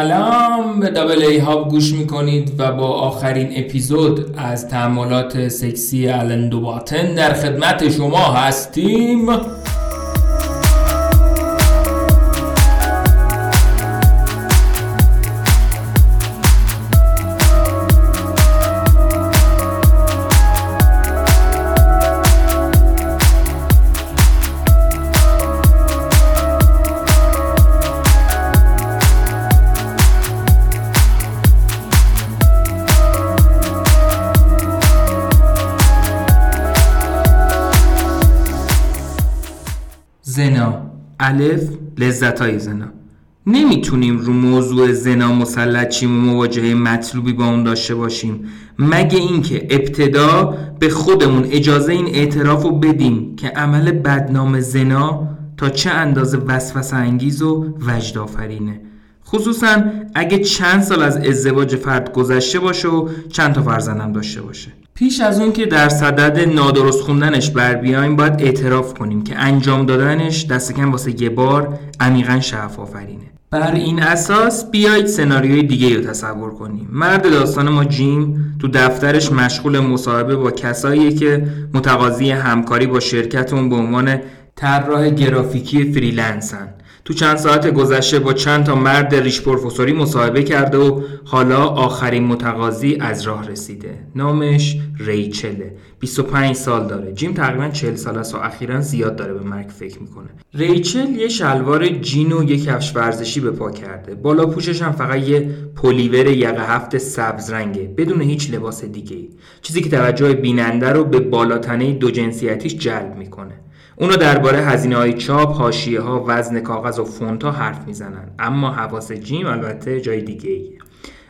سلام به دابل ای هاب گوش می‌کنید و با آخرین اپیزود از تعملات سکسی الندو باتن در خدمت شما هستیم. الف لذت های زنا. نمی‌تونیم رو موضوع زنا مسلط شیم و مواجهه مطلوبی با اون داشته باشیم. مگه اینکه ابتدا به خودمون اجازه این اعتراف رو بدیم که عمل بدنام زنا تا چه اندازه وسوسه انگیز و وجد آفرینه خصوصا اگه چند سال از ازدواج فرد گذشته باشه و چند تا فرزندم داشته باشه. پیش از اون که در صدد نادرست خوندنش بر بیایم باید اعتراف کنیم که انجام دادنش دست کم واسه یه بار عمیقا شعف آفرینه. بر این اساس بیایید سناریوی دیگه رو تصور کنیم. مرد داستان ما جیم تو دفترش مشغول مصاحبه با کسایی که متقاضی همکاری با شرکتون به عنوان طراح گرافیکی freelance. تو چند ساعت گذشته با چند تا مرد ریش پروفسوری مصاحبه کرده و حالا آخرین متقاضی از راه رسیده. نامش ریچله. 25 سال داره. جیم تقریبا 40 سال است و اخیرا زیاد داره به مرگ فکر می‌کنه. ریچل یه شلوار جین و یه کفش ورزشی به پا کرده. بالا پوشش هم فقط یه پلیور یقه هفت سبز رنگه بدون هیچ لباس دیگه ای چیزی که توجه بیننده رو به بالاتنه دو جنسیتیش جلب می‌کنه. اونا درباره هزینه های چاپ، حاشیه ها، وزن کاغذ و فونت ها حرف می‌زنن اما حواس جیم البته جای دیگه ایه.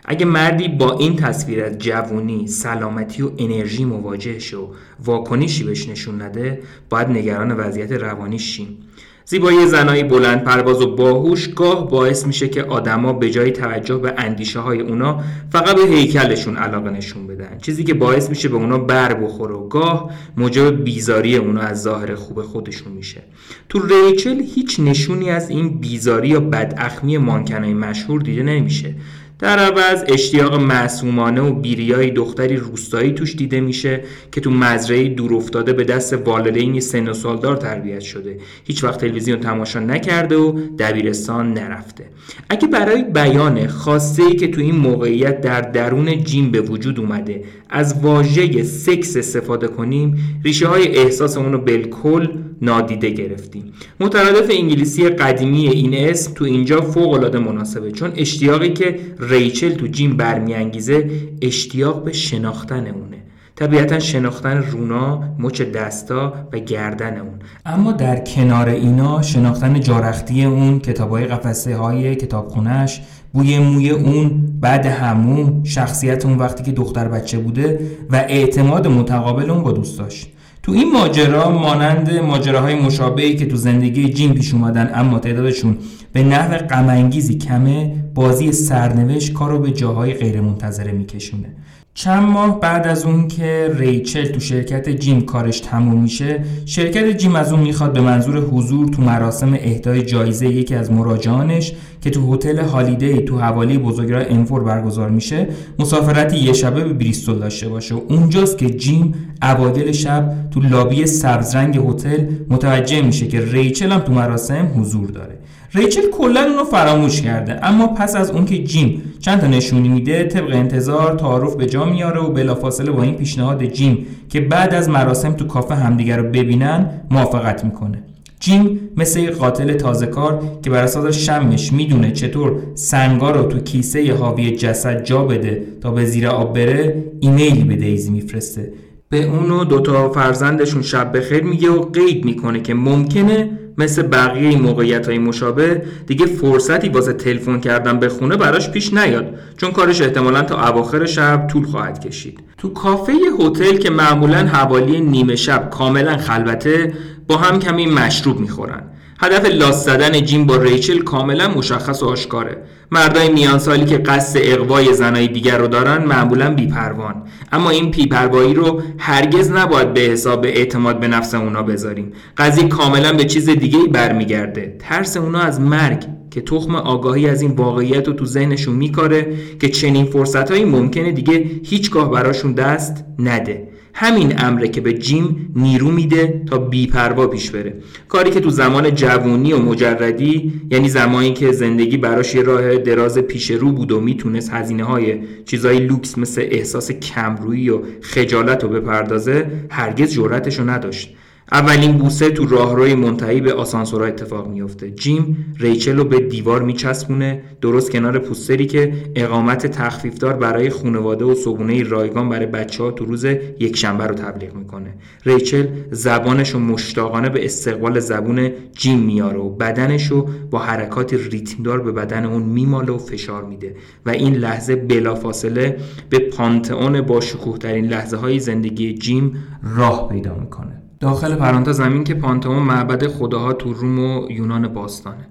اگه مردی با این تصویر از جوونی، سلامتی و انرژی مواجه شه و واکنشی بهش نشون نده باید نگران وضعیت روانیش شیم زیبایی زنایی بلند پرواز و باهوش گاه باعث میشه که آدما به جای توجه به اندیشه های اونا فقط به هیکلشون علاقه نشون بدن. چیزی که باعث میشه به اونا بر بخوره و گاه موجب بیزاری اونا از ظاهر خوب خودشون میشه. تو ریچل هیچ نشونی از این بیزاری یا بداخمی مانکنای مشهور دیده نمیشه. در عوض اشتیاق معصومانه و بیریای دختری روستایی توش دیده میشه که تو مزرعه دور افتاده به دست والدینی سن و سالدار تربیت شده. هیچ وقت تلویزیون تماشا نکرده و دبیرستان نرفته. اگه برای بیان خاصه ای که تو این موقعیت در درون جیم به وجود اومده از واژه سکس استفاده کنیم ریشه های احساس اونو بالکل نادیده گرفتیم. مترادف انگلیسی قدیمی این اسم تو اینجا فوق العاده مناسبه چون اشتیاقی که ریچل تو جیم برمیانگیزه اشتیاق به شناختن اونه. طبیعتا شناختن رونا، مچ دستا و گردن اون. اما در کنار اینا شناختن جارختی اون کتابای قفسه های کتابخونهش بوی موی اون بعد همون شخصیت اون وقتی که دختر بچه بوده و اعتماد متقابل اون با دوستاش. تو این ماجرا مانند ماجراهای مشابهی که تو زندگی جیم پیش اومدن اما تعدادشون به نحو غمانگیزی کمه بازی سرنوشت کارو به جاهای غیرمنتظره میکشونه. چند ماه بعد از اون که ریچل تو شرکت جیم کارش تموم میشه شرکت جیم از اون می‌خواد به منظور حضور تو مراسم اهدای جایزه یکی از مراجعانش که تو هتل هالیدی تو حوالی بزرگراه انفور برگزار میشه مسافرتی یه شبه به بریستول داشته باشه. و اونجاست که جیم اوایل شب تو لابی سبزرنگ هتل متوجه میشه که ریچل هم تو مراسم حضور داره. ریچل کلا اونو فراموش کرده. اما پس از اون که جیم چند تا نشونی میده طبق انتظار تعارف به جا میاره و بلافاصله با این پیشنهاد جیم که بعد از مراسم تو کافه همدیگر رو ببینن موافقت می‌کنه. جیم مثل یک قاتل تازه کار که بر اساس شمش می‌دونه چطور سنگا رو تو کیسه حاوی جسد جا بده تا به زیر آب بره ایمیلی به دیزی میفرسته. به اونو دوتا فرزندشون شب بخیر میگه و قید می‌کنه که ممکنه مثل بقیه موقعیت های مشابه دیگه فرصتی واسه تلفن کردن به خونه براش پیش نیاد چون کارش احتمالا تا اواخر شب طول خواهد کشید. تو کافه هتل که معمولا حوالی نیمه شب کاملا خلوته با هم کمی مشروب می‌خورن. هدف لاس زدن جیم با ریچل کاملا مشخص و آشکاره. مردای میان سالی که قصد اقوای زنای دیگر رو دارن معمولا بیپروان. اما این بیپروایی رو هرگز نباید به حساب اعتماد به نفس اونا بذاریم. قضیه کاملا به چیز دیگه برمیگرده. ترس اونا از مرگ که تخم آگاهی از این واقعیت رو تو ذهنشون میکاره که چنین فرصتهایی ممکنه دیگه هیچگاه براشون دست نده. همین امره که به جیم نیرو میده تا بیپروا پیش بره. کاری که تو زمان جوونی و مجردی یعنی زمانی که زندگی براش یه راه دراز پیش رو بود و می‌تونست هزینه های چیزای لوکس مثل احساس کمرویی و خجالت رو بپردازه هرگز جرأتش نداشت. اولین بوسه تو راهروی منتهی به آسانسورها اتفاق میفته جیم ریچل رو به دیوار میچسبونه درست کنار پوستری که اقامت تخفیفدار برای خانواده و صبونه رایگان برای بچه ها تو روز یکشنبه رو تبلیغ می‌کنه. ریچل زبانش رو مشتاقانه به استقبال زبون جیم میاره و بدنش رو با حرکات ریتمدار به بدن اون میماله و فشار میده و این لحظه بلافاصله به پانتئون با ترین لحظه های زندگی جیم راه پیدا می‌کنه. داخل پرانتز زمین که پانتئون معبد خداها تو روم و یونان باستانه.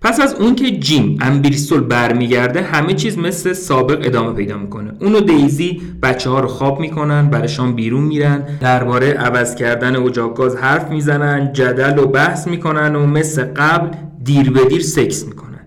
پس از اون که جیم امبریستول برمیگرده همه چیز مثل سابق ادامه پیدا می‌کنه. اون و دیزی بچه ها رو خواب می‌کنن برشان بیرون میرن درباره عوض کردن اجاق گاز حرف می‌زنن جدل و بحث می‌کنن و مثل قبل دیر به دیر سکس می‌کنن.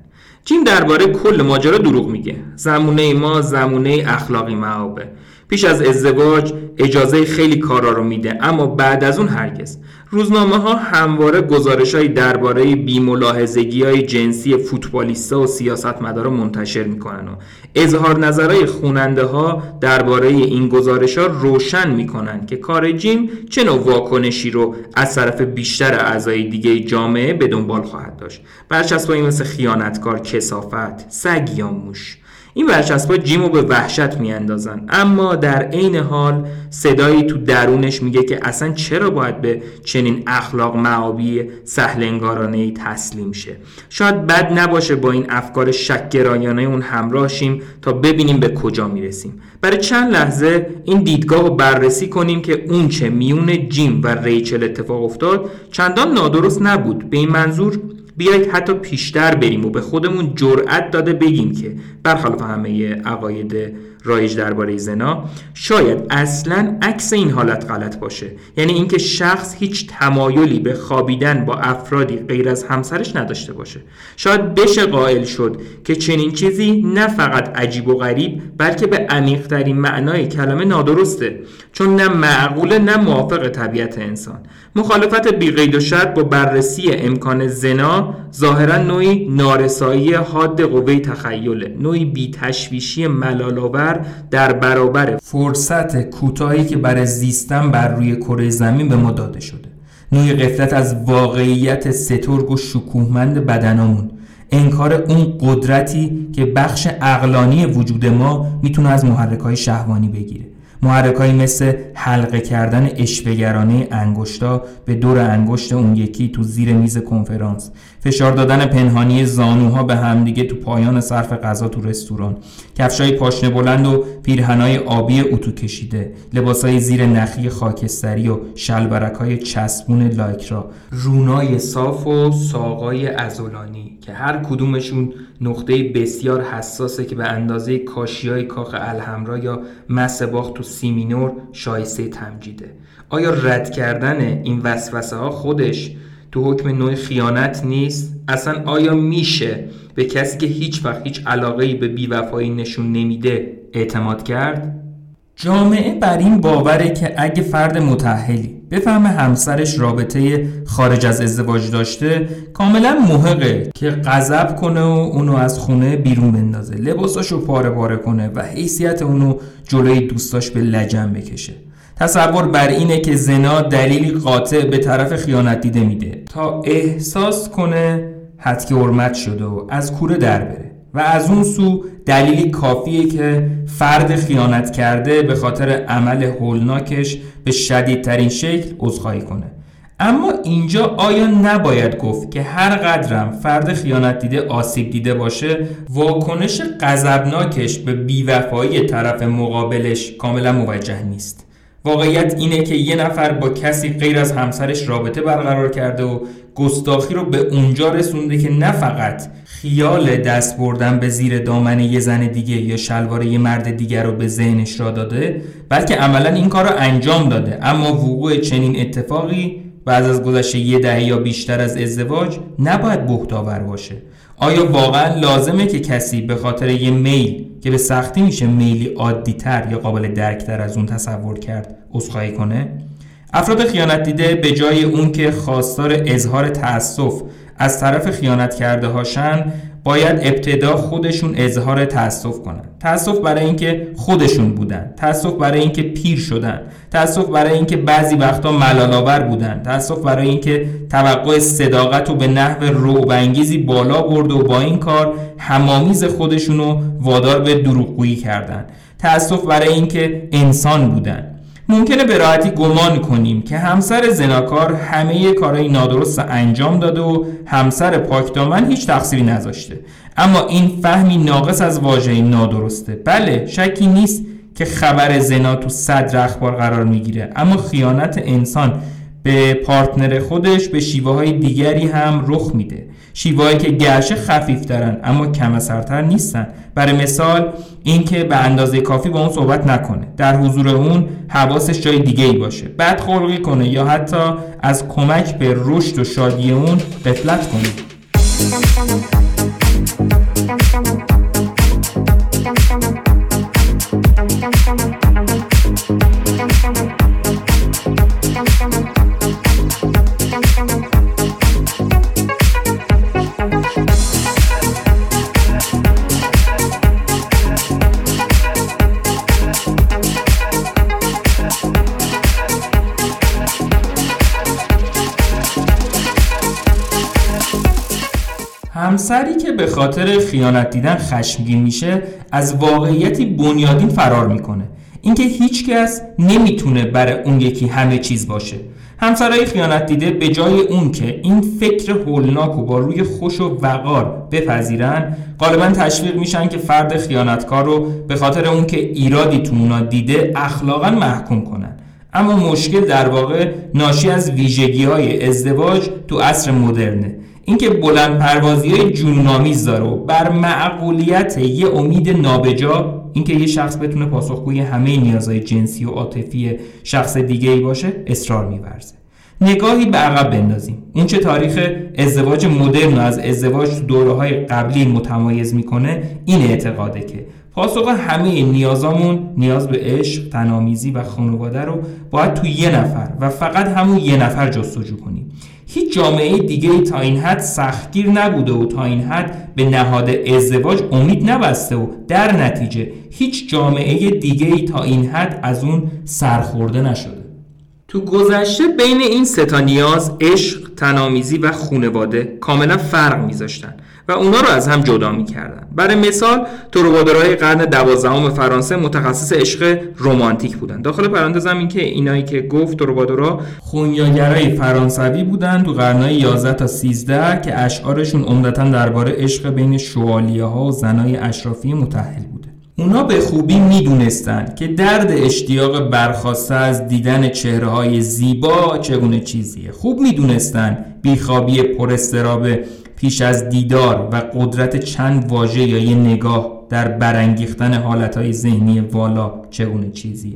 جیم درباره کل ماجرا دروغ میگه. زمونه ما زمونه اخلاقی معابه. پیش از ازدواج اجازه خیلی کارا رو میده. اما بعد از اون هرگز. روزنامه ها همواره گزارش های درباره بیملاحظگی های جنسی فوتبالیستا و سیاستمدارا منتشر می‌کنن و اظهار نظرهای خوننده ها درباره این گزارش ها روشن می‌کنن که کار جیم چه نوع واکنشی رو از طرف بیشتر اعضای دیگه جامعه به دنبال خواهد داشت. برچسبایی مثل خیانتکار کسافت سگ یا موش این ورچسبا جیمو به وحشت میاندازن. اما در عین حال صدایی تو درونش میگه که اصلا چرا باید به چنین اخلاق معابی سهل انگارانه تسلیم شه؟ شاید بد نباشه با این افکار شکگرایانه اون همراه شیم تا ببینیم به کجا می‌رسیم. برای چند لحظه این دیدگاه رو بررسی کنیم که اون چه میون جیم و ریچل اتفاق افتاد چندان نادرست نبود. به این منظور بیایید حتی پیشتر بریم و به خودمون جرأت داده بگیم که برخلاف همه عقاید رایج درباره زنا شاید اصلا عکس این حالت غلط باشه. یعنی اینکه شخص هیچ تمایلی به خوابیدن با افرادی غیر از همسرش نداشته باشه. شاید بشه قائل شد که چنین چیزی نه فقط عجیب و غریب بلکه به عمیقترین معنای کلمه نادرسته. چون نه معقوله نه موافق طبیعت انسان. مخالفت بیقید و شرط با بررسی امکان زنا ظاهرا نوعی نارسایی حاد قوه تخیله نوعی بیتشویشی ملالآور در برابر فرصت کوتاهی که برای زیستن بر روی کره زمین به ما داده شده. نوعی قفلت از واقعیت سترگ و شکوهمند بدنمون انکار اون قدرتی که بخش اقلانی وجود ما می‌تونه از محرک های شهوانی بگیره. محرکایی مثل حلقه کردن اشوهگرانه انگشتا به دور انگشت اون یکی تو زیر میز کنفرانس. فشار دادن پنهانی زانوها به همدیگه تو پایان صرف غذا تو رستوران. کفشای پاشنه بلند و پیرهنای آبی اتو کشیده. لباسای زیر نخی خاکستری و شلبرکای چسبون لایکرا رونای صاف و ساقای ازولانی که هر کدومشون نقطه بسیار حساسه که به اندازه کاشیای کاخ الحمرا یا مسباخ تو سیمینور شایسته تمجیده. آیا رد کردن این وسوسه ها خودش تو حکم نوع خیانت نیست؟ اصلا آیا میشه به کسی که هیچ وقت هیچ علاقه به بیوفایی نشون نمیده اعتماد کرد؟ جامعه بر این باوره که اگه فرد متحلی بفهمه همسرش رابطه خارج از ازدواج داشته کاملا محقه که غضب کنه و اونو از خونه بیرون بندازه لباساشو پاره پاره کنه و حیثیت اونو جلوی دوستاش به لجن بکشه. تصور بر اینه که زنا دلیلی قاطع به طرف خیانت دیده میده تا احساس کنه حد که حرمت شده و از کوره در بره و از اون سو دلیلی کافیه که فرد خیانت کرده به خاطر عمل هولناکش به شدیدترین شکل عذرخواهی کنه. اما اینجا آیا نباید گفت که هر قدرم فرد خیانت دیده آسیب دیده باشه واکنش غضبناکش به بیوفایی طرف مقابلش کاملا موجه نیست؟ واقعیت اینه که یه نفر با کسی غیر از همسرش رابطه برقرار کرده و گستاخی رو به اونجا رسونده که نه فقط خیال دست بردن به زیر دامن یه زن دیگه یا شلوار یه مرد دیگر رو به ذهنش را داده بلکه عملا این کار رو انجام داده. اما وقوع چنین اتفاقی بعد از گذشته یه دهه یا بیشتر از ازدواج نباید بهتاور باشه. آیا واقعا لازمه که کسی به خاطر یه میل که به سختی میشه میلی عادیتر یا قابل درکتر از اون تصور کرد عذرخواهی کنه؟ افراد خیانت دیده به جای اون که خواستار اظهار تأسف از طرف خیانت کرده هاشن باید ابتدا خودشون اظهار تاسف کنن. تاسف برای اینکه خودشون بودن. تاسف برای اینکه پیر شدن. تاسف برای اینکه بعضی وقتا ملالآور بودن. تاسف برای اینکه توقع صداقت رو به نحو روبانگیزی بالا برد و با این کار همامیز خودشون رو وادار به دروغگویی کردن. تاسف برای اینکه انسان بودن. ممکنه به راحتی گمان کنیم که همسر زناکار همه کارهای نادرست انجام داده و همسر پاکدامن هیچ تقصیری نذاشته. اما این فهمی ناقص از واژه نادرسته. بله شکی نیست که خبر زنا تو صدر اخبار قرار می‌گیره. اما خیانت انسان به پارتنر خودش به شیوه های دیگری هم رخ میده. شیوهایی که گرچه خفیف دارن اما کم اثرتر نیستن. برای مثال اینکه به اندازه کافی با اون صحبت نکنه. در حضور اون حواسش جای دیگه ای باشه. بعد خلقی کنه یا حتی از کمک به رشد و شادی اون قفلت کنه. همسری که به خاطر خیانت دیدن خشمگین میشه از واقعیتی بنیادین فرار می‌کنه. اینکه هیچکس نمی‌تونه برای اون یکی همه چیز باشه. همسرای خیانت دیده به جای اون که این فکر هولناک و با روی خوش و وقار بپذیرن غالبا تشویق میشن که فرد خیانتکار رو به خاطر اون که ایرادی تو اونا دیده اخلاقا محکوم کنن. اما مشکل در واقع ناشی از ویژگی های ازدواج تو عصر مدرنه. اینکه بلند پروازی های جنونآمیز داره و بر معقولیت یه امید نابجا اینکه یه شخص بتونه پاسخگوی همه نیازهای جنسی و عاطفی شخص دیگه ای باشه اصرار میورزه. نگاهی به عقب بندازیم. اون چه تاریخ ازدواج مدرن از ازدواج تو دوره های قبلی متمایز می‌کنه این اعتقاده که پاسخ همه نیازامون نیاز به عشق، تنامیزی و خانواده رو باید تو یه نفر و فقط همون یه نفر جستجو کنیم. هیچ جامعه دیگه تا این حد سختگیر نبوده و تا این حد به نهاد ازدواج امید نبسته و در نتیجه هیچ جامعه دیگه تا این حد از اون سرخورده نشده. تو گذشته بین این ستا نیاز عشق، تنامیزی و خونواده کاملا فرق میذاشتن. و اونا رو از هم جدا می‌کردن. برای مثال تروبادورهای قرن دوازدهم فرانسه متخصص عشق رمانتیک بودن. داخل پرانتزم این که اینایی که گفت تروبادورها خونیاگرای فرانسوی بودن تو قرنهای 11 تا 13 که اشعارشون عمدتا درباره عشق بین شوالیه ها و زنای اشرافی متحل بوده. اونا به خوبی می‌دونستند که درد اشتیاق برخواسته از دیدن چهره های زیبا چگونه چیزیه. خوب می‌دونستند بیخوابی پرستراب پیش از دیدار و قدرت چند واژه یا یه نگاه در برانگیختن حالتهای ذهنی والا چگونه چیزیه.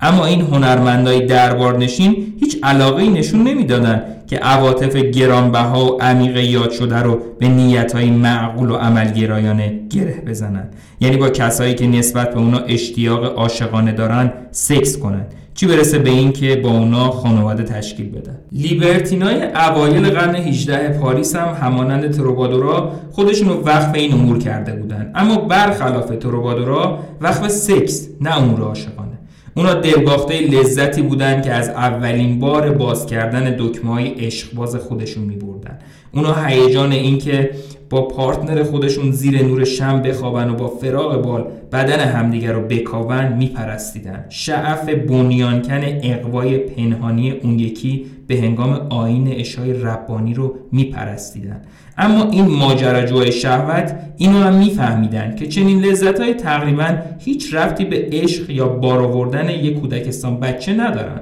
اما این هنرمندای دربار نشین هیچ علاقه نشون نمی‌دادن که عواطف گرانبها و عمیق یاد شده رو به نیتهای معقول و عملگرایانه گره بزنن. یعنی با کسایی که نسبت به اونا اشتیاق عاشقانه دارن سکس کنن. چی برسه به این که با اونا خانواده تشکیل بدن؟ لیبرتینای اوایل قرن 18 پاریس هم همانند تروبادورا خودشون رو وقف این امور کرده بودن. اما برخلاف تروبادورا وقف سکس نه امور عاشقانه. اونا دلباخته لذتی بودن که از اولین بار باز کردن دکمه های عشق باز خودشون می بردن اونا هیجان این که با پارتنر خودشون زیر نور شم بخوابن و با فراغ بال بدن همدیگر رو بکاون میپرستیدن. شعف بنیانکن اقوای پنهانی اون یکی به هنگام آین اشای ربانی رو میپرستیدن. اما این ماجراجوهای شهوت اینو هم میفهمیدن که چنین لذت های تقریبا هیچ رفتی به عشق یا بار آوردن یک کودکستان بچه ندارن.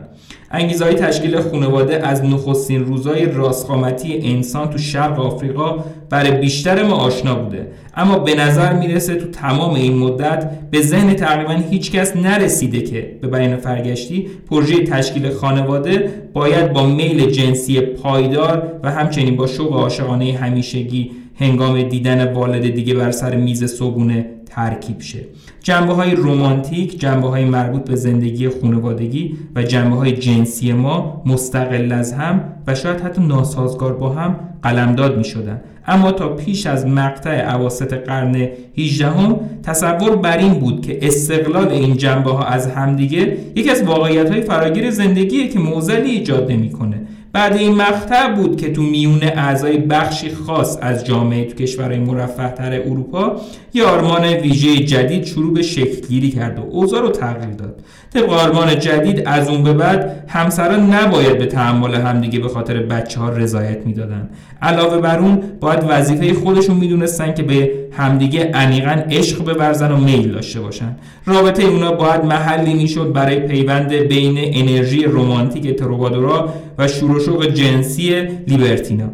انگیزه های تشکیل خانواده از نخستین روزای راسخامتی انسان تو شرق آفریقا برای بیشتر ما آشنا بوده. اما به نظر می‌رسه تو تمام این مدت به ذهن تقریبا هیچکس نرسیده که به بیان فرگشتی پروژه تشکیل خانواده باید با میل جنسی پایدار و همچنین با شوق عاشقانه همیشگی هنگام دیدن والد دیگه بر سر میز صبونه ترکیب شه جنبه های رومانتیک جنبه های مربوط به زندگی خانوادگی و جنبه های جنسی ما مستقل از هم و شاید حتی ناسازگار با هم قلمداد می شدن. اما تا پیش از مقطع عواست قرن 18 هم تصور بر این بود که استقلال این جنبه ها از همدیگه یکی از واقعیت های فراگیر زندگیه که موزلی ایجاد نمی‌کنه بعد این مقطع بود که تو میون اعضای بخشی خاص از جامعه تو کشورهای مرفه تر اروپا یه آرمان ویژه جدید شروع به شکلگیری کرد و اوضاع رو تغییر داد. طبق آرمان جدید از اون به بعد همسران نباید به تحمل همدیگه به خاطر بچه ها رضایت می‌دادن. علاوه بر اون باید وظیفه خودشون می‌دونستن که به همدیگه عمیقا عشق بورزن و میل داشته باشن. رابطه اونا باید محلی می‌شد برای پیوند بین انرژی رمانتیک تروبادورا و شروع جنسی لیبرتینا.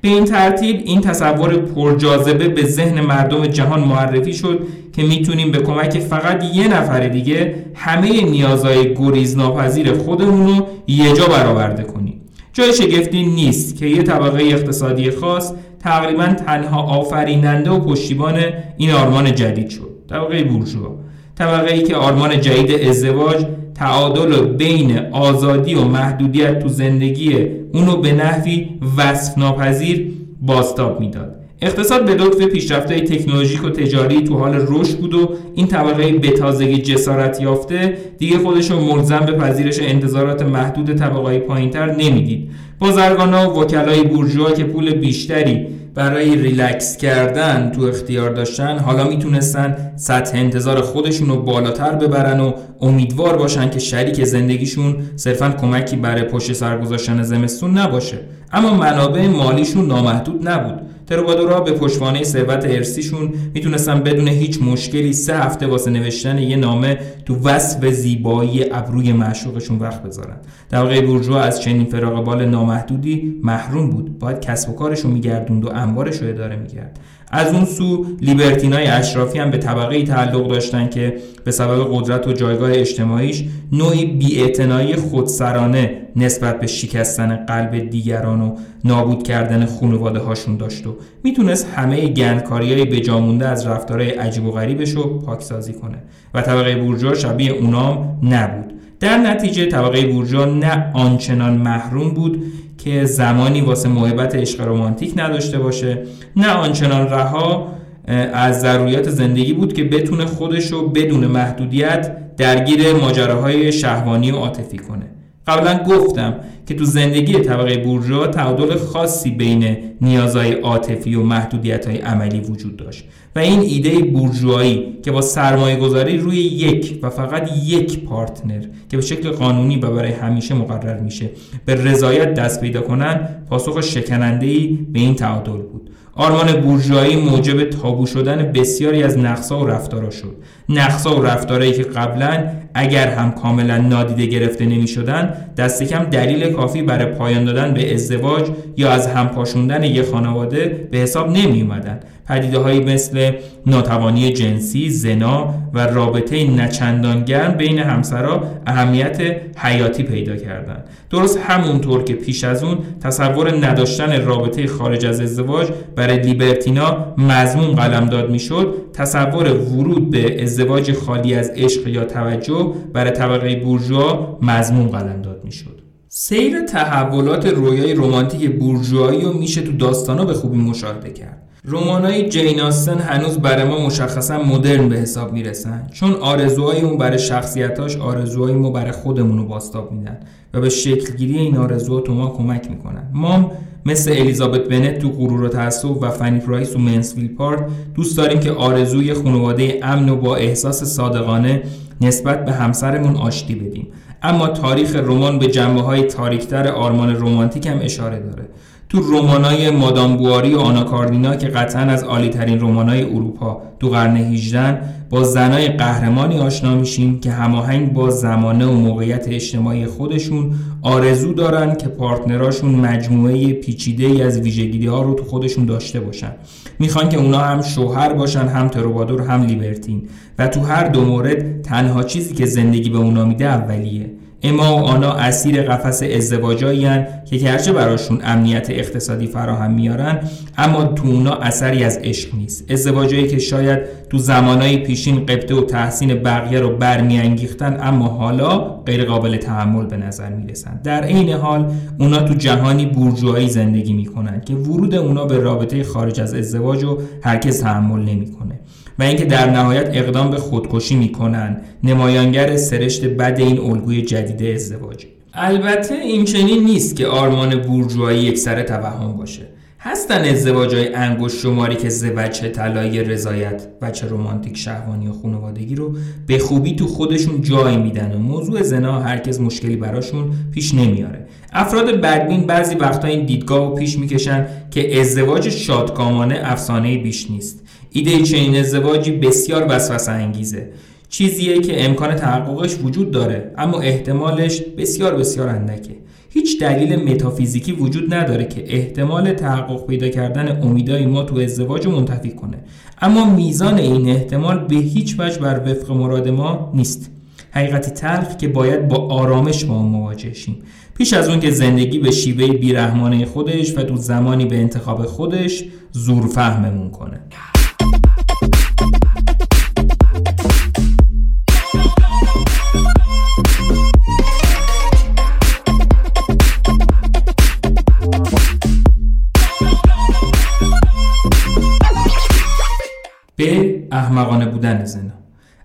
به این ترتیب این تصور پرجاذبه به ذهن مردم جهان معرفی شد که می‌تونیم به کمک فقط یه نفر دیگه همه نیازهای گریز ناپذیر خودمون رو یه جا برآورده کنیم. جای شگفتی نیست که یه طبقه اقتصادی خاص تقریبا تنها آفریننده و پشتیبان این آرمان جدید شد. طبقه بورژوا. طبقه ای که آرمان جدید ازدواج تعادل بین آزادی و محدودیت تو زندگی اونو به نحوی وصف ناپذیر باستاب می‌داد. اقتصاد به لطف پیشرفت‌های تکنولوژیک و تجاری تو حال رشد بود و این طبقه به تازگی جسارت یافته دیگه خودش رو ملزم به پذیرش انتظارات محدود طبقه پایینتر نمی‌دید. بازرگانا و وکلای بورژوا که پول بیشتری برای ریلکس کردن تو اختیار داشتن حالا می‌تونستن سطح انتظار خودشون رو بالاتر ببرن و امیدوار باشن که شریک زندگیشون صرفا کمکی برای پشت سر گذاشتن زمستون نباشه. اما منابع مالیشون نامحدود نبود. تروبادورا به پشتوانه ثروت ارسیشون می‌تونستن بدون هیچ مشکلی سه هفته واسه نوشتن یه نامه تو وصف زیبایی ابروی معشوقشون وقت بذارن. طبقه بورژوا از چنین فراغ بال نامحدودی محروم بود. باید کسب و کارشو میگردوند و انبارش رو اداره می‌کرد. از اون سو لیبرتینای اشرافی هم به طبقه ای تعلق داشتن که به سبب قدرت و جایگاه اجتماعیش نوعی بیاعتنایی خودسرانه نسبت به شکستن قلب دیگران و نابود کردن خانواده هاشون داشت و می‌تونست همه گندکاری های بجامونده از رفتارهای عجیب و غریبش رو پاکسازی کنه. و طبقه بورژوا شبیه اونام نبود. در نتیجه طبقه بورژوا نه آنچنان محروم بود که زمانی واسه محبت عشق رمانتیک نداشته باشه نه آنچنان رها از ضروریات زندگی بود که بتونه خودش رو بدون محدودیت درگیر ماجراهای شهوانی و عاطفی کنه. قبلا گفتم که تو زندگی طبقه بورژوا تعادل خاصی بین نیازهای عاطفی و محدودیت عملی وجود داشت و این ایده بورژوایی که با سرمایه گذاری روی یک و فقط یک پارتنر که به شکل قانونی و برای همیشه مقرر میشه به رضایت دست پیدا کنن پاسخ شکننده‌ای به این تعادل بود. آرمان بورژوایی موجب تابو شدن بسیاری از نقصا و رفتارا شد. نقصا و رفتارهایی که قبلا اگر هم کاملا نادیده گرفته نمی شدن دست کم دلیل کافی برای پایان دادن به ازدواج یا از هم پاشوندن یک خانواده به حساب نمی اومدن پدیده هایی مثل ناتوانی جنسی، زنا و رابطه نچندان گرم بین همسرا اهمیت حیاتی پیدا کردند. درست همونطور که پیش از اون تصور نداشتن رابطه خارج از ازدواج برای لیبرتینا مضمون قلمداد می‌شد، تصور ورود به ازدواج خالی از عشق یا توجه برای طبقه بورژوا مضمون قلمداد می‌شد. سیر تحولات رویای رمانتیک بورژوایی رو میشه تو داستانا به خوبی مشاهده کرد. رمانای جین آستن هنوز برای ما مشخصا مدرن به حساب می‌رسن. چون آرزوهای اون برای شخصیتاش آرزوهای ما برای خودمون رو باستاب میدن و به شکلگیری این آرزوها تو ما کمک می‌کنن. ما مثل الیزابت بنت تو غرور و تعصب و فنی پرایس و منسویل پارک دوست داریم که آرزوی خانواده امن و با احساس صادقانه نسبت به همسرمون آشتی بدیم. اما تاریخ رمان به جنبه های تاریکتر آرمان رمانتیک هم اشاره داره. تو رمانای مادام بواری و آنا کاردینا که قطعا از عالی ترین رمانای اروپا تو قرن 18 با زنای قهرمانی آشنا میشیم که هماهنگ با زمانه و موقعیت اجتماعی خودشون آرزو دارن که پارتنراشون مجموعه پیچیده ای از ویژگی ها رو تو خودشون داشته باشن. می‌خوان که اونا هم شوهر باشن هم تروبادور هم لیبرتین. و تو هر دو مورد تنها چیزی که زندگی به اونا میده اولیه. اما و آنا اسیر قفس ازدواجایی که گرچه براشون امنیت اقتصادی فراهم میارن اما تو اونا اثری از عشق نیست. ازدواجایی که شاید تو زمانهای پیشین قبطه و تحسین بقیه رو برمیانگیختن اما حالا غیر قابل تحمل به نظر می‌رسن. در عین حال اونا تو جهانی بورژوایی زندگی می‌کنن که ورود اونا به رابطه خارج از ازدواج رو هرکس تحمل نمی‌کنه. و اینکه در نهایت اقدام به خودکشی می‌کنن. نمایانگر سرشت بد این الگوی جدید ازدواج. البته این چنین نیست که آرمان بورژوایی یک سر توهم باشه. هستن ازدواج های انگوش شماری که زوجه طلایی رضایت بچه رومانتیک شهوانی و خانوادگی رو به خوبی تو خودشون جای میدن و موضوع زنا هرکس مشکلی براشون پیش نمیاره افراد بدبین بعضی وقتا این دیدگاه رو پیش می‌کشن که ازدواج شادکامانه افسانه بیش نیست. ایده چنین ازدواجی بسیار وسوسه انگیزه. چیزیه که امکان تحققش وجود داره اما احتمالش بسیار بسیار اندکه. هیچ دلیل متافیزیکی وجود نداره که احتمال تحقق پیدا کردن امیدای ما تو ازدواج رو منتفی کنه. اما میزان این احتمال به هیچ وجه بر وفق مراد ما نیست. حقیقتی تلخ که باید با آرامش اون مواجه شیم. پیش از اون که زندگی به شیوه بیرحمانه خودش و تو زمانی به انتخاب خودش زور فهممون کنه. احمقانه بودن زنا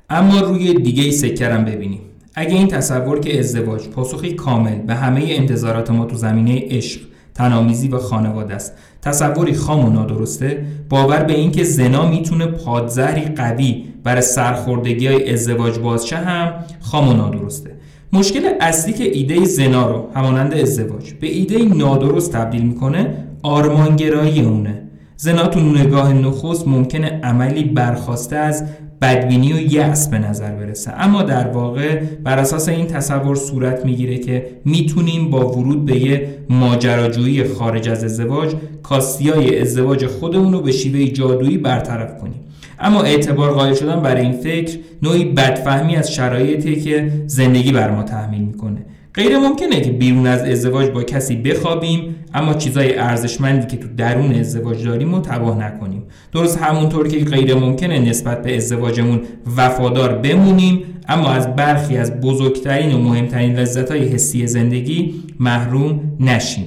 اما روی دیگه سکرم ببینیم. اگه این تصور که ازدواج پاسخی کامل به همه انتظارات ما تو زمینه عشق تنامیزی و خانواده است تصوری خام و نادرسته باور به اینکه زنا می‌تونه پادزهری قوی برای سرخوردگی های ازدواج بازشه هم خام و نادرسته. مشکل اصلی که ایده زنا رو همانند ازدواج به ایده نادرست تبدیل می‌کنه آرمانگرایی اونه. زنا تو نگاه نخست ممکنه عملی برخواسته از بدبینی و یأس به نظر برسه. اما در واقع بر اساس این تصور صورت می‌گیره که می‌تونیم با ورود به یه ماجراجویی خارج از ازدواج کاستیای ازدواج خودمون رو به شیوه جادویی برطرف کنیم. اما اعتبار قائل شدن برای این فکر نوعی بدفهمی از شرایطی که زندگی بر ما تحمیل می‌کنه. غیر ممکنه که بیرون از ازدواج با کسی بخوابیم اما چیزای ارزشمندی که تو درون ازدواج داریم رو تباه نکنیم. درست همونطور که غیر ممکنه نسبت به ازدواجمون وفادار بمونیم اما از برخی از بزرگترین و مهمترین لذتهای حسی زندگی محروم نشیم.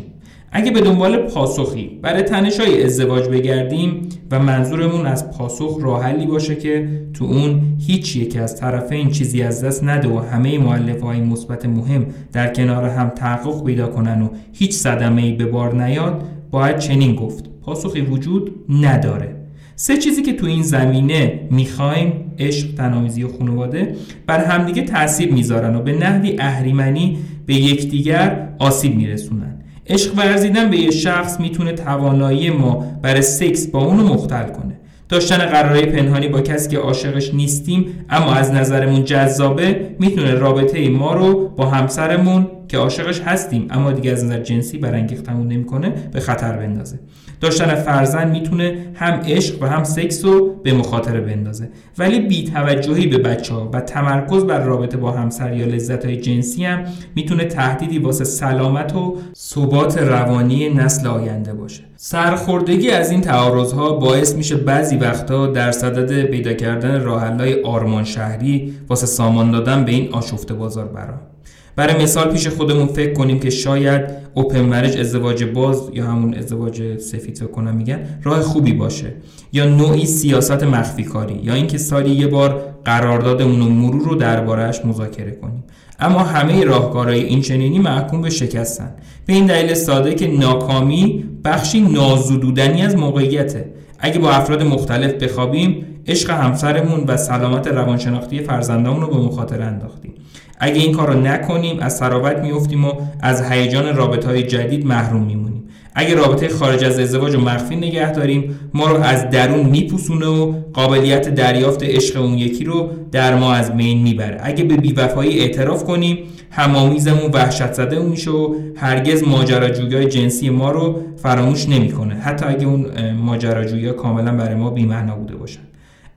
اگه به دنبال پاسخی برای تنشای ازدواج بگردیم و منظورمون از پاسخ راحلی باشه که تو اون هیچ یک از طرفین چیزی از دست نده و همه معلف های مثبت مهم در کنار هم تحقق پیدا کنن و هیچ صدمه ای به بار نیاد باید چنین گفت. پاسخی وجود نداره. سه چیزی که تو این زمینه می‌خوایم عشق تنامیزی و خانواده بر همدیگه تاثیر می‌ذارن و به نحوی اهریمنی به یکدیگر آسیب میرسونن. عشق ورزیدن به یه شخص می‌تونه توانایی ما برای سکس با اونو مختل کنه. داشتن قراره پنهانی با کسی که عاشقش نیستیم اما از نظرمون جذابه می‌تونه رابطه ما رو با همسرمون که عاشقش هستیم اما دیگه از نظر جنسی برانگیختمون نمی‌کنه به خطر بندازه. داشتن فرزند می‌تونه هم عشق و هم سکس رو به مخاطره بندازه. ولی بیتوجهی به بچه ها و تمرکز بر رابطه با همسر یا لذت های جنسی هم می‌تونه تهدیدی واسه سلامت و ثبات روانی نسل آینده باشه. سرخوردگی از این تعارضها باعث میشه بعضی وقتا در صدد پیدا کردن راهحلهای آرمان شهری واسه سامان دادن به این آشفته بازار برام برای مثال پیش خودمون فکر کنیم که شاید اوپن مرج ازدواج باز یا همون ازدواج سفید کنم میگن راه خوبی باشه. یا نوعی سیاست مخفی کاری یا اینکه سالی یه بار قراردادمون و مرور رو دربارهش مذاکره کنیم. اما همه راهکارهای این چنینی محکوم به شکستن. به این دلیل ساده که ناکامی بخشی نازدودنی از موقعیته. اگه با افراد مختلف بخوابیم عشق همسرمون و سلامت روانشناختی فرزندامون رو به مخاطره انداختیم. اگه این کار رو نکنیم از سراوت میفتیم و از هیجان رابطه های جدید محروم میمونیم. اگه رابطه خارج از ازدواج و مخفی نگه داریم ما رو از درون میپوسونه و قابلیت دریافت عشق اون یکی رو در ما از بین می‌بره. اگه به بیوفایی اعتراف کنیم همامیزمون وحشت زده میشه و هرگز ماجراجویی جنسی ما رو فراموش نمی‌کنه. حتی اگه اون ماجراجویی کاملا برای ما بی‌معنا بوده باشن.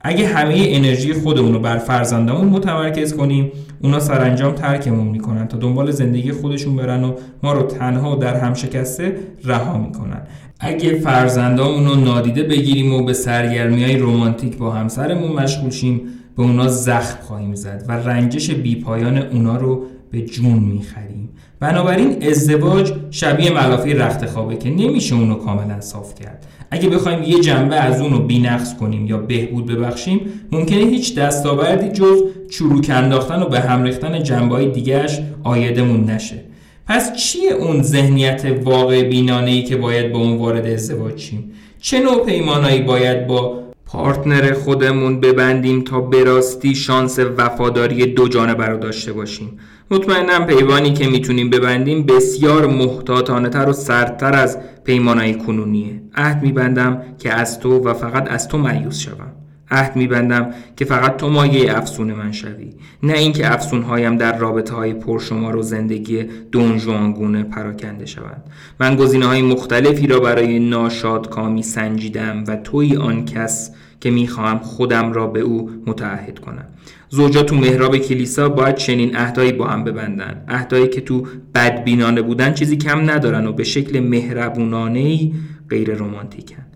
اگه همه انرژی خودمون رو بر فرزندامون متمرکز کنیم اونا سرانجام ترکمون می‌کنن تا دنبال زندگی خودشون برن و ما رو تنها و در هم شکسته رها می‌کنن. اگه فرزندامون رو نادیده بگیریم و به سرگرمی های رومانتیک با همسرمون مشغول شیم به اونا زخم خواهیم زد و رنجش بیپایان اونا رو به جون می‌خریم. بنابراین ازدواج شبیه ملافه رخت خوابه که نمیشه اونو کاملا صاف کرد. اگه بخوایم یه جنبه از اونو بینقص کنیم یا بهبود ببخشیم ممکنه هیچ دستاوردی جز چروک انداختن و به هم ریختن جنبه های دیگهش آیدمون نشه. پس چیه اون ذهنیت واقع بینانه ای که باید با اون وارد ازدواج شیم؟ چه نوع پیمانایی باید با پارتنر خودمون ببندیم تا براستی شانس وفاداری دو جانبه رو داشته باشیم؟ مطمئنم پیمانی که می‌تونیم ببندیم بسیار محتاطانه تر و سردتر از پیمانهای کنونیه. عهد میبندم که از تو و فقط از تو معیوس شوم. عهد میبندم که فقط تو مایه افسون من شوی. نه اینکه افسونهایم در رابطه های پرشمار و زندگی دونجوانگونه پراکنده شوند. من گزینه های مختلفی را برای ناشاد کامی سنجیدم و توی آن کس که می‌خواهم خودم را به او متعهد کنم. زوجا تو محراب کلیسا باید چنین عهدایی با هم ببندن. عهدایی که تو بدبینانه بودن چیزی کم ندارن و به شکل مهربونانه ای غیر رمانتیکن.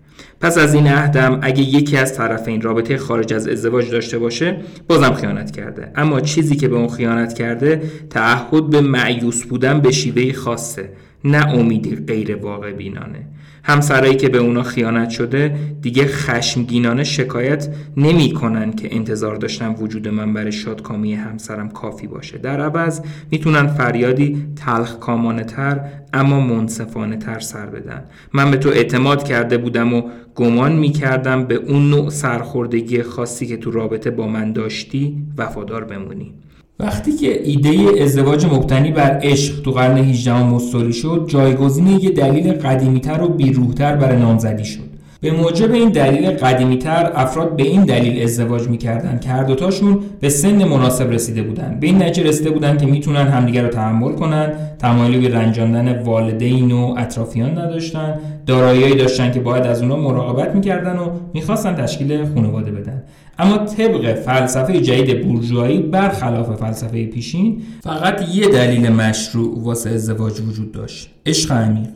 پس از این عهدم اگه یکی از طرفین رابطه خارج از ازدواج داشته باشه بازم خیانت کرده. اما چیزی که به اون خیانت کرده تعهد به معیوس بودن به شیوه خاصه نه امیدی غیر واقع بینانه. همسرایی که به اونا خیانت شده دیگه خشمگینانه شکایت نمی کنن که انتظار داشتن وجود من برای شادکامی همسرم کافی باشه. در عوض می‌تونن فریادی تلخ کامانه تر اما منصفانه تر سر بدن. من به تو اعتماد کرده بودم و گمان می کردم به اون نوع سرخوردگی خاصی که تو رابطه با من داشتی وفادار بمونی. وقتی که ایده ازدواج مبتنی بر عشق تو قرن 18 مستولی شد جایگزین یه دلیل قدیمیتر و بیروحتر برای نامزدی شد. به موجب این دلیل قدیمیتر افراد به این دلیل ازدواج می‌کردن که هر دوتاشون به سن مناسب رسیده بودن به این نتیجه رسیده بودن که می‌تونن همدیگر رو تحمل کنن. تمایلی به رنجاندن والدین و اطرافیان نداشتن. داراییهایی داشتن که باید از اونا مراقبت می‌کردن و می‌خواستن تشکیل خانواده بدن. اما طبق فلسفه جدید بورژوایی برخلاف فلسفه پیشین فقط یه دلیل مشروع واسه ازدواج وجود داشت. عشق عمیق.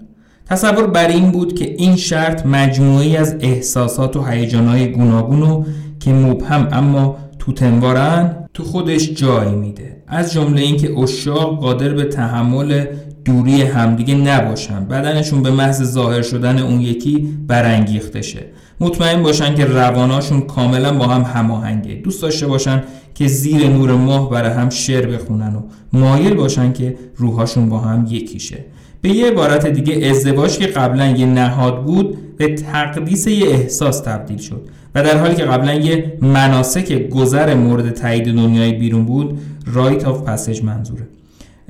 تصور بر این بود که این شرط مجموعی از احساسات و هیجانهای گوناگون که مبهم اما توتنوارن تو خودش جای میده. از جمله اینکه اشاق قادر به تحمل دوری همدیگه نباشن. بدنشون به محض ظاهر شدن اون یکی برانگیخته شه مطمئن باشن که رواناشون کاملا با هم هماهنگه. دوست داشته باشن که زیر نور ماه برای هم شعر بخونن و مایل باشن که روحاشون با هم یکیشه. به یه عبارت دیگه ازدواج که قبلا یه نهاد بود به تقدیس یه احساس تبدیل شد و در حالی که قبلا یه مناسک گذر مورد تایید دنیای بیرون بود رایت آف پسج منظوره.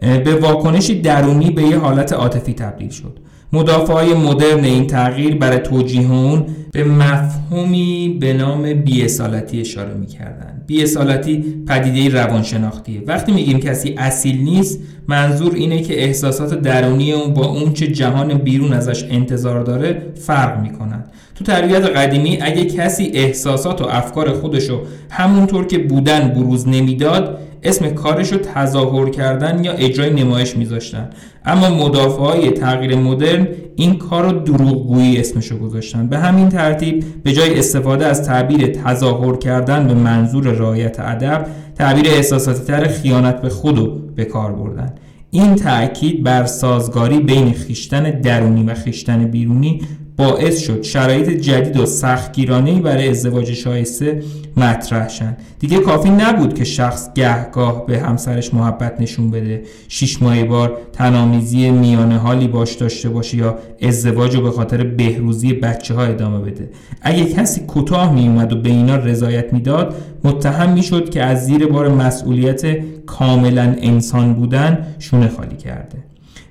به واکنشی درونی به یه حالت عاطفی تبدیل شد. های مدرن این تغییر برای توجیه اون به مفهومی به نام بیاصالتی اشاره می‌کردن. بیاصالتی پدیده روانشناختیه. وقتی میگیم کسی اصیل نیست منظور اینه که احساسات درونی اون با اون چه جهان بیرون ازش انتظار داره فرق می‌کنن. تو تربیت قدیمی اگه کسی احساسات و افکار خودشو همونطور که بودن بروز نمی‌داد اسم کارش رو تظاهر کردن یا اجرای نمایش میذاشتن. اما مدافع های تغییر مدرن این کار رو دروغگویی اسمشو گذاشتن. به همین ترتیب به جای استفاده از تعبیر تظاهر کردن به منظور رعایت ادب تعبیر احساساتی تر خیانت به خود رو به کار بردن. این تأکید بر سازگاری بین خیشتن درونی و خیشتن بیرونی باعث شد شرایط جدید و سختگیرانه برای ازدواج شایسته مطرح شن. دیگه کافی نبود که شخص گهگاه به همسرش محبت نشون بده. شیش ماه بار تنامیزی میانه حالی باش داشته باشه یا ازدواج رو به خاطر بهروزی بچه ها ادامه بده. اگه کسی کوتاه می اومد و به اینا رضایت می‌داد متهم می‌شد که از زیر بار مسئولیت کاملا انسان بودن شونه خالی کرده.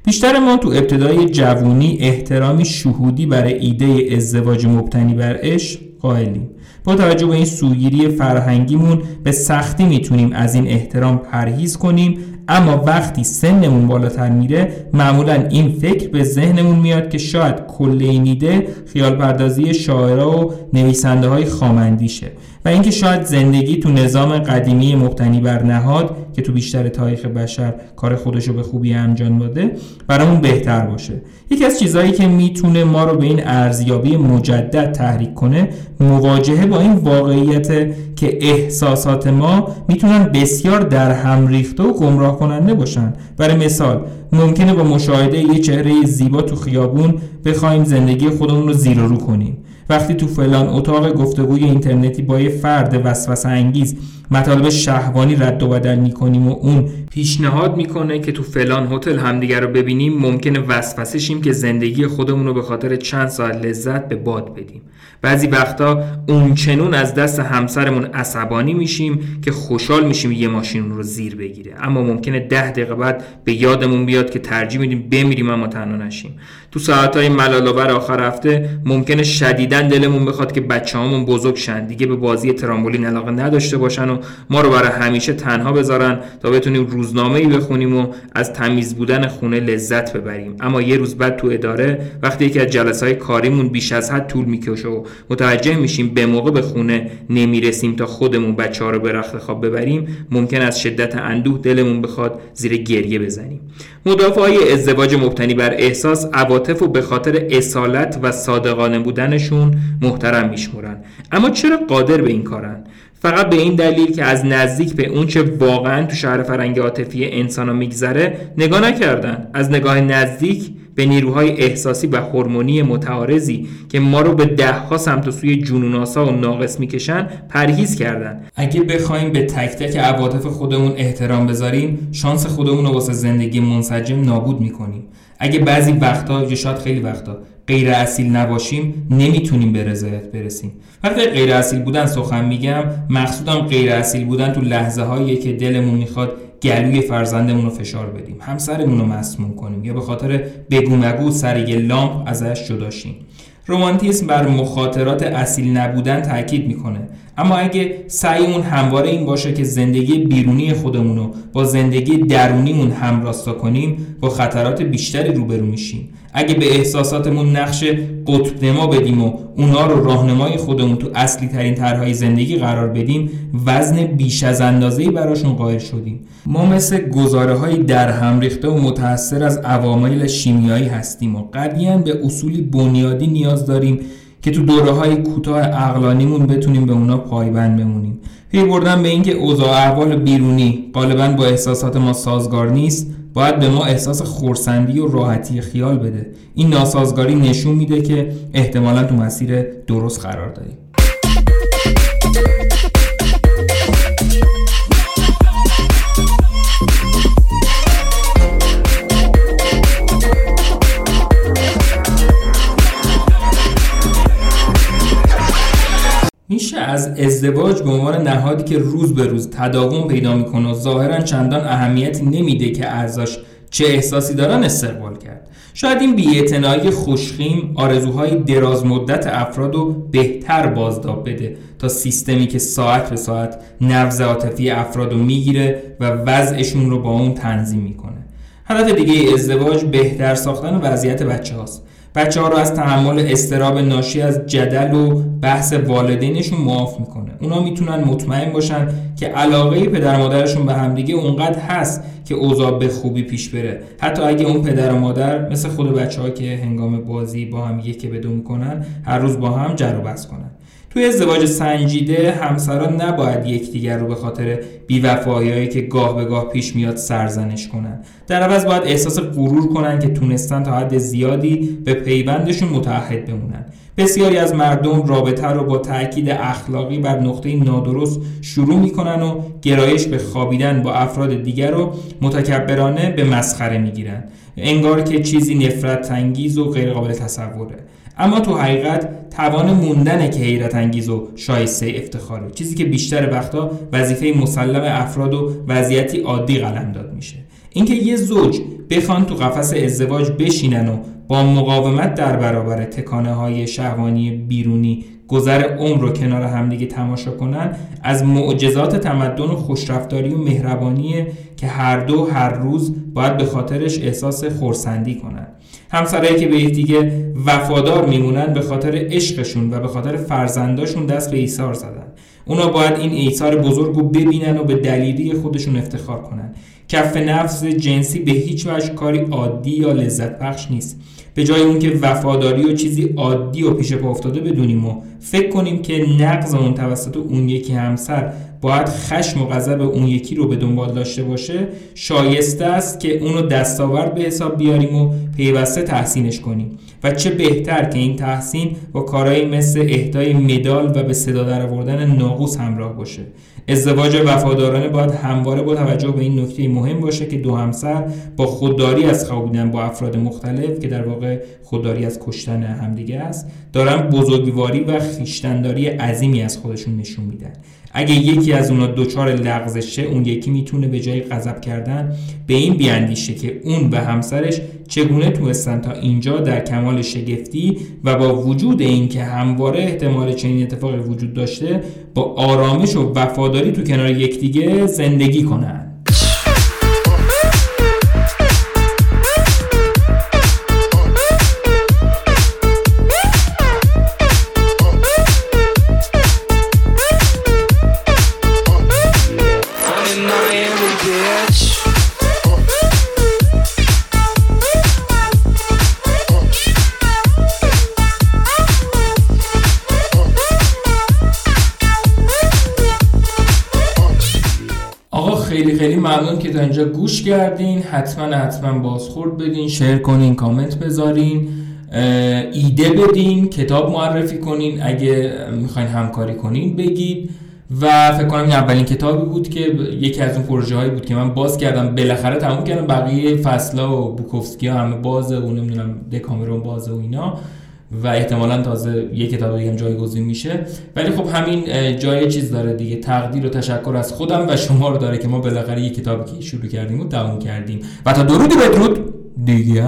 بیشتر ما تو ابتدای جوونی احترامی شهودی برای ایده ازدواج مبتنی بر عشق قائلیم. با توجه به این سوگیری فرهنگیمون به سختی می‌تونیم از این احترام پرهیز کنیم اما وقتی سنمون بالاتر میره معمولا این فکر به ذهنمون میاد که شاید کل این ایده خیال پردازی شاعرها و نویسنده های خامندیشه. و اینکه شاید زندگی تو نظام قدیمی مبتنی بر نهاد که تو بیشتر تاریخ بشر کار خودشو به خوبی انجام داده برامون بهتر باشه. یکی از چیزهایی که می‌تونه ما رو به این ارزیابی مجدد تحریک کنه مواجهه با این واقعیت که احساسات ما می‌تونن بسیار در هم ریخته و گمراه کننده باشن. برای مثال ممکنه با مشاهده یه چهره زیبا تو خیابون بخوایم زندگی خودمون رو زیر رو کنیم. وقتی تو فلان اتاق گفتگوی اینترنتی با یه فرد وسوسه انگیز مطالب شهوانی رد و بدل می‌کنیم و اون پیشنهاد می‌کنه که تو فلان هتل همدیگر رو ببینیم. ممکنه وسوسه شیم که زندگی خودمون رو به خاطر چند ساعت لذت به باد بدیم. بعضی وقتا اون چنون از دست همسرمون عصبانی میشیم که خوشحال میشیم یه ماشین رو زیر بگیره. اما ممکنه ده دقیقه بعد به یادمون بیاد که ترجیح میدیم بمیریم اما تنها نشیم. تو ساعتهای ملالآور آخر هفته ممکنه شدیدا دلمون بخواد که بچه‌هامون بزرگ شن دیگه به بازی ترامبولین علاقه نداشته باشن و ما رو برای همیشه تنها بذارن تا بتونیم روزنامه ای بخونیم و از تمیز بودن خونه لذت ببریم. اما یه روز بعد تو اداره وقتی یکی از جلسه های کاریمون بیش از حد طول می‌کشه و متوجه میشیم به موقع به خونه نمی‌رسیم تا خودمون بچه ها رو به رخت خواب ببریم ممکن از شدت اندوه دلمون بخواد زیر گریه بزنیم. مدافع های ازدواج مبتنی بر احساس عواطف و به خاطر اصالت و صادقانه بودنشون محترم میشمرن. اما چرا قادر به این کارن؟ فقط به این دلیل که از نزدیک به اون چه واقعا تو شهر فرنگ عاطفی انسان میگذره نگاه نکردن. از نگاه نزدیک به نیروهای احساسی و هورمونی متعارضی که ما رو به دهها سمت و سوی جنوناسا و ناقص می‌کشن پرهیز کردن. اگه بخوایم به تک تک عواطف خودمون احترام بذاریم شانس خودمون رو واسه زندگی منسجم نابود می‌کنیم. اگه بعضی وقتا یا شاید خیلی وقتا غیر اصیل نباشیم نمی‌تونیم به رضایت برسیم. وقتی غیر اصیل بودن سخن میگم. مقصودم غیر اصیل بودن تو لحظه هایی که دلمون می‌خواد گلوی فرزندمون رو فشار بدیم. همسرمون رو مسموم کنیم. یا به خاطر بگو مگو سر یه لامپ ازش جداشیم رومانتیسم بر مخاطرات اصیل نبودن تاکید می‌کنه. اما اگه سعیمون همواره این باشه که زندگی بیرونی خودمون رو با زندگی درونیمون همراستا کنیم با خطرات بیشتری روبرو میشیم. اگه به احساساتمون نقش قطب نما بدیم و اونا رو راهنمای خودمون تو اصلی ترین طرحهای زندگی قرار بدیم وزن بیش از اندازه‌ای براشون قائل شدیم. ما مثل گزاره های در هم ریخته و متأثر از عوامل شیمیایی هستیم و قدیاً به اصولی بنیادی نیاز داریم که تو دوره های کوتاه اقلانیمون بتونیم به اونا پایبند بمونیم. پی بردن به اینکه اوضاع احوال بیرونی غالبا با احساسات ما سازگار نیست. باید به ما احساس خورسندی و راحتی خیال بده. این ناسازگاری نشون میده که احتمالا تو مسیر درست قرار داریم. ازدواج به عنوان نهادی که روز به روز تداوم پیدا می‌کنه و ظاهرا چندان اهمیتی نمیده که ارزش چه احساسی دارن استقبال کرد. شاید این بیاعتنایی خوشخیم آرزوهای دراز مدت افراد رو بهتر بازداب بده تا سیستمی که ساعت به ساعت نبض عاطفی افراد رو می‌گیره و وضعشون رو با اون تنظیم می‌کنه. هدف دیگه ازدواج بهتر ساختن وضعیت بچه هاست بچه ها رو از تحمل استراب ناشی از جدل و بحث والدینشون معاف می‌کنه. اونا می‌تونن مطمئن باشن که علاقه پدر و مادرشون به همدیگه اونقدر هست که اوضاع به خوبی پیش بره. حتی اگه اون پدر و مادر مثل خود بچه ها که هنگام بازی با هم یکی بدو می‌کنن هر روز با هم جر و کنن. توی ازدواج سنجیده همسران نباید یکدیگر رو به خاطر بیوفاییهایی که گاه به گاه پیش میاد سرزنش کنن. در عوض باید احساس غرور کنن که تونستن تا حد زیادی به پیوندشون متعهد بمونن. بسیاری از مردم رابطه رو با تاکید اخلاقی بر نقطه نادرست شروع می‌کنن و گرایش به خوابیدن با افراد دیگر رو متکبرانه به مسخره می‌گیرن. انگار که چیزی نفرت انگیز و غیرقابل تصوره. اما تو حقیقت توان موندنه که حیرت انگیز و شایسته افتخاره. چیزی که بیشتر وقتا وظیفه مسلم افراد و وضعیتی عادی قلم داد میشه. اینکه یه زوج بخوان تو قفس ازدواج بشینن و با مقاومت در برابر تکانه های شهوانی بیرونی گذر عمر رو کنار همدیگه تماشا کنن از معجزات تمدن و خوشرفتاری و مهربانی که هر دو هر روز باید به خاطرش احساس خورسندی کنن. همسرایی که به یکدیگه وفادار میمونن به خاطر عشقشون و به خاطر فرزنداشون دست به ایثار زدن. اونا باید این ایثار بزرگ رو ببینن و به دلیلی خودشون افتخار کنن. کف نفس جنسی به هیچ وجه کاری عادی یا لذت بخش نیست. به جای اون که وفاداری و چیزی عادی و پیش پا افتاده بدونیم و فکر کنیم که نقض اون توسط اون یکی همسر باید خشم و غضب اون یکی رو به دنبال داشته باشه شایسته است که اونو دستاورد به حساب بیاریم و پیوسته تحسینش کنیم. و چه بهتر که این تحسین با کارهایی مثل اهدای مدال و به صدا در آوردن ناقوس همراه باشه. ازدواج وفادارانه باید همواره با توجه به این نکته مهم باشه که دو همسر با خودداری از خوابیدن با افراد مختلف که در واقع خودداری از کشتن همدیگه است دارن بزرگواری و خیشتنداری عظیمی از خودشون نشون میدن. اگه یکی از اونا دچار لغزشه اون یکی می‌تونه به جای غضب کردن به این بیاندیشه که اون و همسرش چگونه توستن تا اینجا در کمال شگفتی و با وجود اینکه همواره احتمال چنین اتفاقی وجود داشته با آرامش و وفاداری تو کنار یکدیگه زندگی کنن. خیلی خیلی ممنون که تا اینجا گوش کردین. حتما حتما بازخورد بدین شیر کنین کامنت بذارین ایده بدین کتاب معرفی کنین. اگه می‌خواین همکاری کنین بگید. و فکر کنم این اولین کتابی بود که یکی از اون پروژه هایی بود که من باز کردم. بالاخره تموم کردم. بقیه فصلا و بوکوفسکی ها همه بازه و نمی‌دونم دکامرون بازه و اینا. و احتمالا تازه یک کتاب دیگه هم جایگزین میشه. ولی خب همین جای چیز داره دیگه. تقدیر و تشکر از خودم و شما رو داره که ما بالاخره یک کتابی که شروع کردیم و تموم کردیم. و تا درودی بدرود دیگه